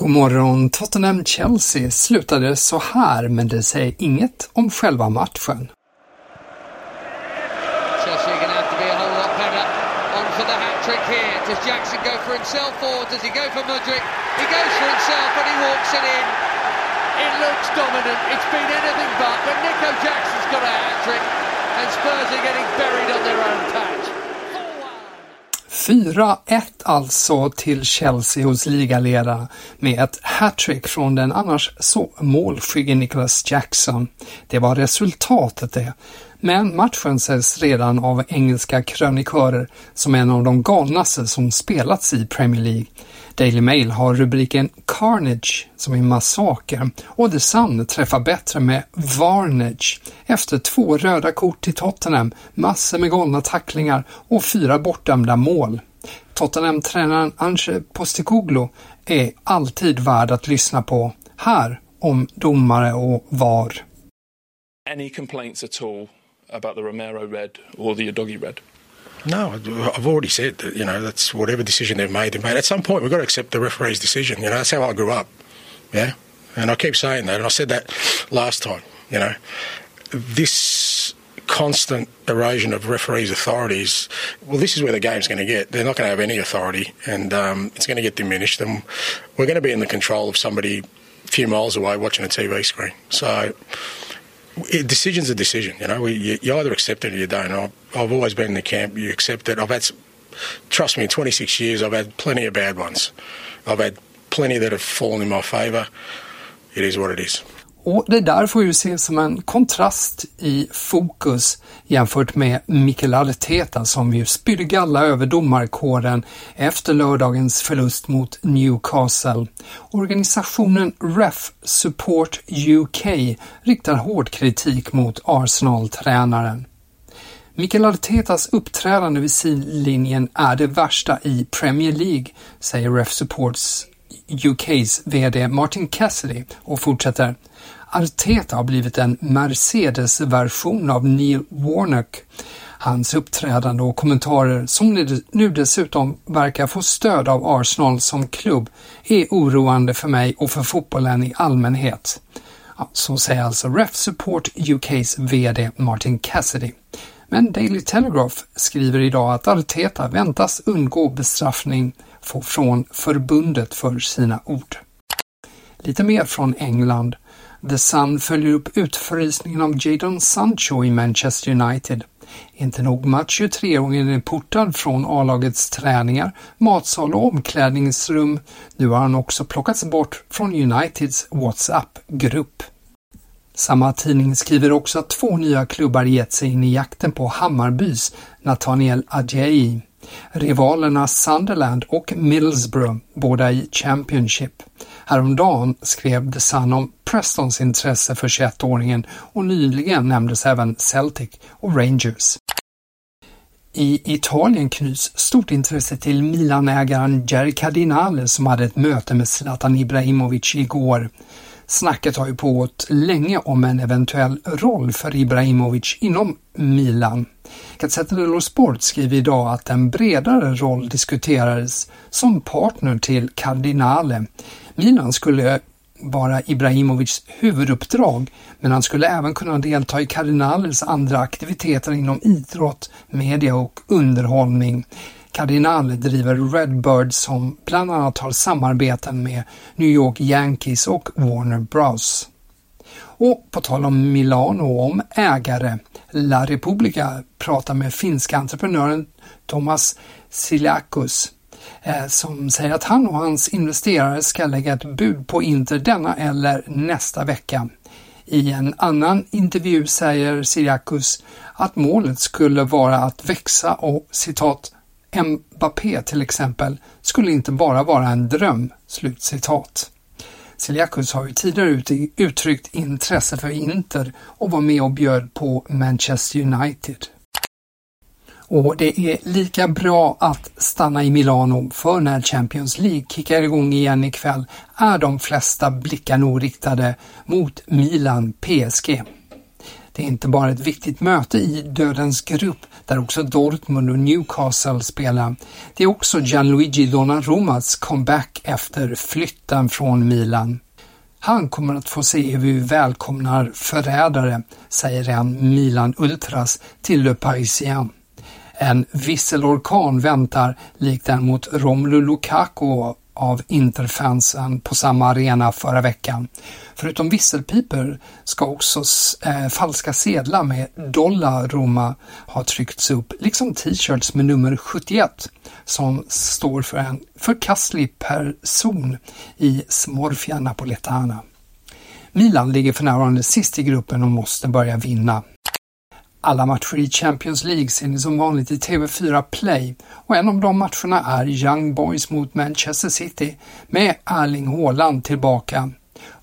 God morgon, Tottenham-Chelsea slutade så här, men det säger inget om själva matchen. Chelsea. Does Jackson go for himself or does he go for Mudrick? He goes for himself and he walks it in. It looks dominant. It's been anything but, but Nico Jackson's got a hat trick and Spurs are getting buried on their own patch. 4-1 alltså till Chelsea hos ligaledarna med ett hattrick från den annars så målskygge Nicholas Jackson. Det var resultatet det. Men matchen sägs redan av engelska krönikörer som en av de galnaste som spelats i Premier League. Daily Mail har rubriken Carnage som är massaker och The Sun träffar bättre med Varnage efter två röda kort till Tottenham, massor med galna tacklingar och fyra bortdömda mål. Tottenham-tränaren Ange Postecoglou är alltid värd att lyssna på. Här om domare och VAR. Any complaints at all about the Romero red or the Adogi red? No, I've already said that, you know, that's whatever decision they've made, they've made. At some point, we've got to accept the referee's decision. You know, that's how I grew up. Yeah. And I keep saying that. And I said that last time, you know. This constant erosion of referees' authorities, well, this is where the game's going to get. They're not going to have any authority and um, it's going to get diminished. And we're going to be in the control of somebody a few miles away watching a TV screen. So, a decision's a decision. You know, we, you, you, either accept it or you don't. I've, I've, always been in the camp. You accept it. I've had, trust me, in 26 years, I've had plenty of bad ones. I've had plenty that have fallen in my favour. It is what it is. Och det där får ju ses som en kontrast i fokus jämfört med Mikael Arteta som ju spydde galla över domarkåren efter lördagens förlust mot Newcastle. Organisationen Ref Support UK riktar hård kritik mot Arsenal-tränaren. Mikael Artetas uppträdande vid sidlinjen är det värsta i Premier League, säger Ref Supports UKs VD Martin Cassidy och fortsätter Arteta har blivit en Mercedes-version av Neil Warnock. Hans uppträdande och kommentarer, som nu dessutom verkar få stöd av Arsenal som klubb, är oroande för mig och för fotbollen i allmänhet. Ja, så säger alltså Ref Support UKs VD Martin Cassidy. Men Daily Telegraph skriver idag att Arteta väntas undgå bestraffning från förbundet för sina ord. Lite mer från England. The Sun följer upp utfrysningen av Jadon Sancho i Manchester United. Inte nog med att 23-åringen är portad från A-lagets träningar, matsal och omklädningsrum. Nu har han också plockats bort från Uniteds WhatsApp-grupp. Samma tidning skriver också att två nya klubbar gett sig in i jakten på Hammarbys Nathaniel Adjei. Rivalerna Sunderland och Middlesbrough, båda i Championship. Häromdagen skrev The Sun om Prestons intresse för 21-åringen och nyligen nämndes även Celtic och Rangers. I Italien knyts stort intresse till Milanägaren Jerry Cardinale som hade ett möte med Zlatan Ibrahimovic igår. Snacket har ju pågått länge om en eventuell roll för Ibrahimovic inom Milan. Gazzetta dello Sport skriver idag att en bredare roll diskuterades som partner till Cardinale. Milan skulle vara Ibrahimovics huvuduppdrag, men han skulle även kunna delta i Cardinales andra aktiviteter inom idrott, media och underhållning. Cardinal driver Redbird som bland annat har samarbeten med New York Yankees och Warner Bros. Och på tal om Milano och om ägare, La Repubblica pratar med finska entreprenören Thomas Siliakus eh, som säger att han och hans investerare ska lägga ett bud på Inter denna eller nästa vecka. I en annan intervju säger Siriakus att målet skulle vara att växa och citat Mbappé till exempel skulle inte bara vara en dröm. Slutcitat. Siliakus har ju tidigare uttryckt intresse för Inter och var med och bjöd på Manchester United. Och det är lika bra att stanna i Milano för när Champions League kickar igång igen ikväll är de flesta blickar nog riktade mot Milan PSG. Det är inte bara ett viktigt möte i dödens grupp där också Dortmund och Newcastle spelar. Det är också Gianluigi Donnarummas comeback efter flytten från Milan. Han kommer att få se hur vi välkomnar förrädare, säger en Milan Ultras till Le Parisien. En visselorkan väntar likt den mot Romelu Lukaku av Interfansen på samma arena förra veckan. Förutom visselpiper ska också eh, falska sedlar med dollar Roma ha tryckts upp, liksom t-shirts med nummer 71 som står för en förkastlig person i Smorfia Napoletana. Milan ligger för närvarande sist i gruppen och måste börja vinna. Alla matcher i Champions League ser ni som vanligt i TV4 Play och en av de matcherna är Young Boys mot Manchester City med Erling Haaland tillbaka.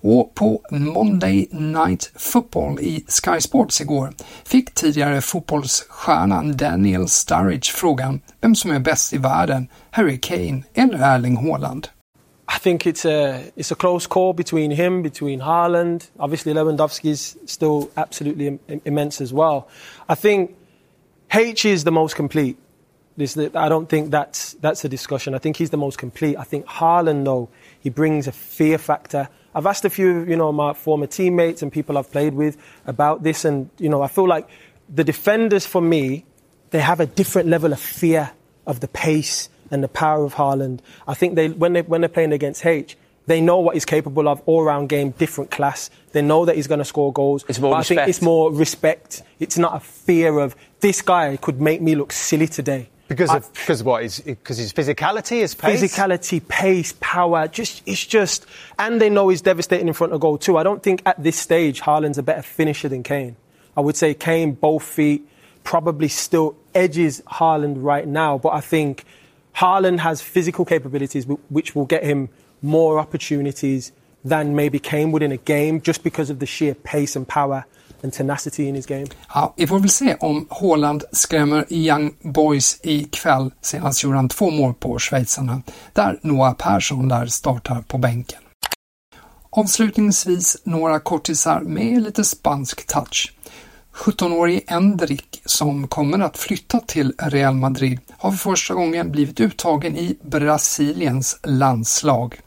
Och på Monday Night Football i Sky Sports igår fick tidigare fotbollsstjärnan Daniel Sturridge frågan vem som är bäst i världen, Harry Kane eller Erling Haaland. I think it's a it's a close call between him, between Haaland. Obviously, Lewandowski's still absolutely Im- immense as well. I think H is the most complete. I don't think that's that's a discussion. I think he's the most complete. I think Haaland, though, he brings a fear factor. I've asked a few, you know, my former teammates and people I've played with about this, and you know, I feel like the defenders for me, they have a different level of fear of the pace and the power of Haaland. I think they when they when they're playing against H, they know what he's capable of. All round game, different class. They know that he's going to score goals. It's more but respect. I think it's more respect. It's not a fear of this guy could make me look silly today. Because I- of because what? His, because his physicality, his pace. physicality, pace, power, just it's just, and they know he's devastating in front of goal too. I don't think at this stage Haaland's a better finisher than Kane. I would say Kane, both feet, probably still edges Haaland right now, but I think Haaland has physical capabilities which will get him more opportunities than maybe Kane would in a game, just because of the sheer pace and power and tenacity in his game. Ja, vi får väl se om Haaland skrämmer Young Boys ikväll. Senast gjorde han två mål på schweizarna, där Noah Persson där startar på bänken. Avslutningsvis några kortisar med lite spansk touch. 17-årige Endrik som kommer att flytta till Real Madrid har för första gången blivit uttagen i Brasiliens landslag.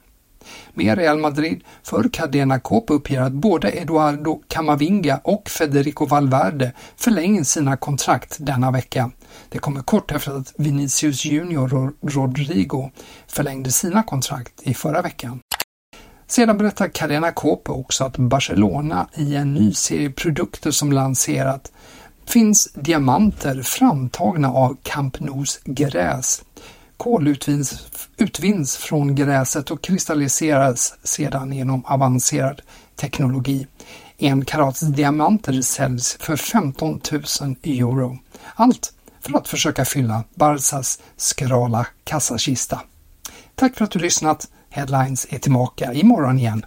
Med Real Madrid för Cadena Copa uppger att både Eduardo Camavinga och Federico Valverde förlänger sina kontrakt denna vecka. Det kommer kort efter att Vinicius Junior och Rodrigo förlängde sina kontrakt i förra veckan. Sedan berättar Carena Kåpe också att Barcelona i en ny serie produkter som lanserat finns diamanter framtagna av Camp Nous gräs. Kol utvinns, utvinns från gräset och kristalliseras sedan genom avancerad teknologi. En karats diamanter säljs för 15 000 euro. Allt för att försöka fylla Barsas skrala kassakista. Tack för att du lyssnat. Headlines är tillbaka imorgon igen.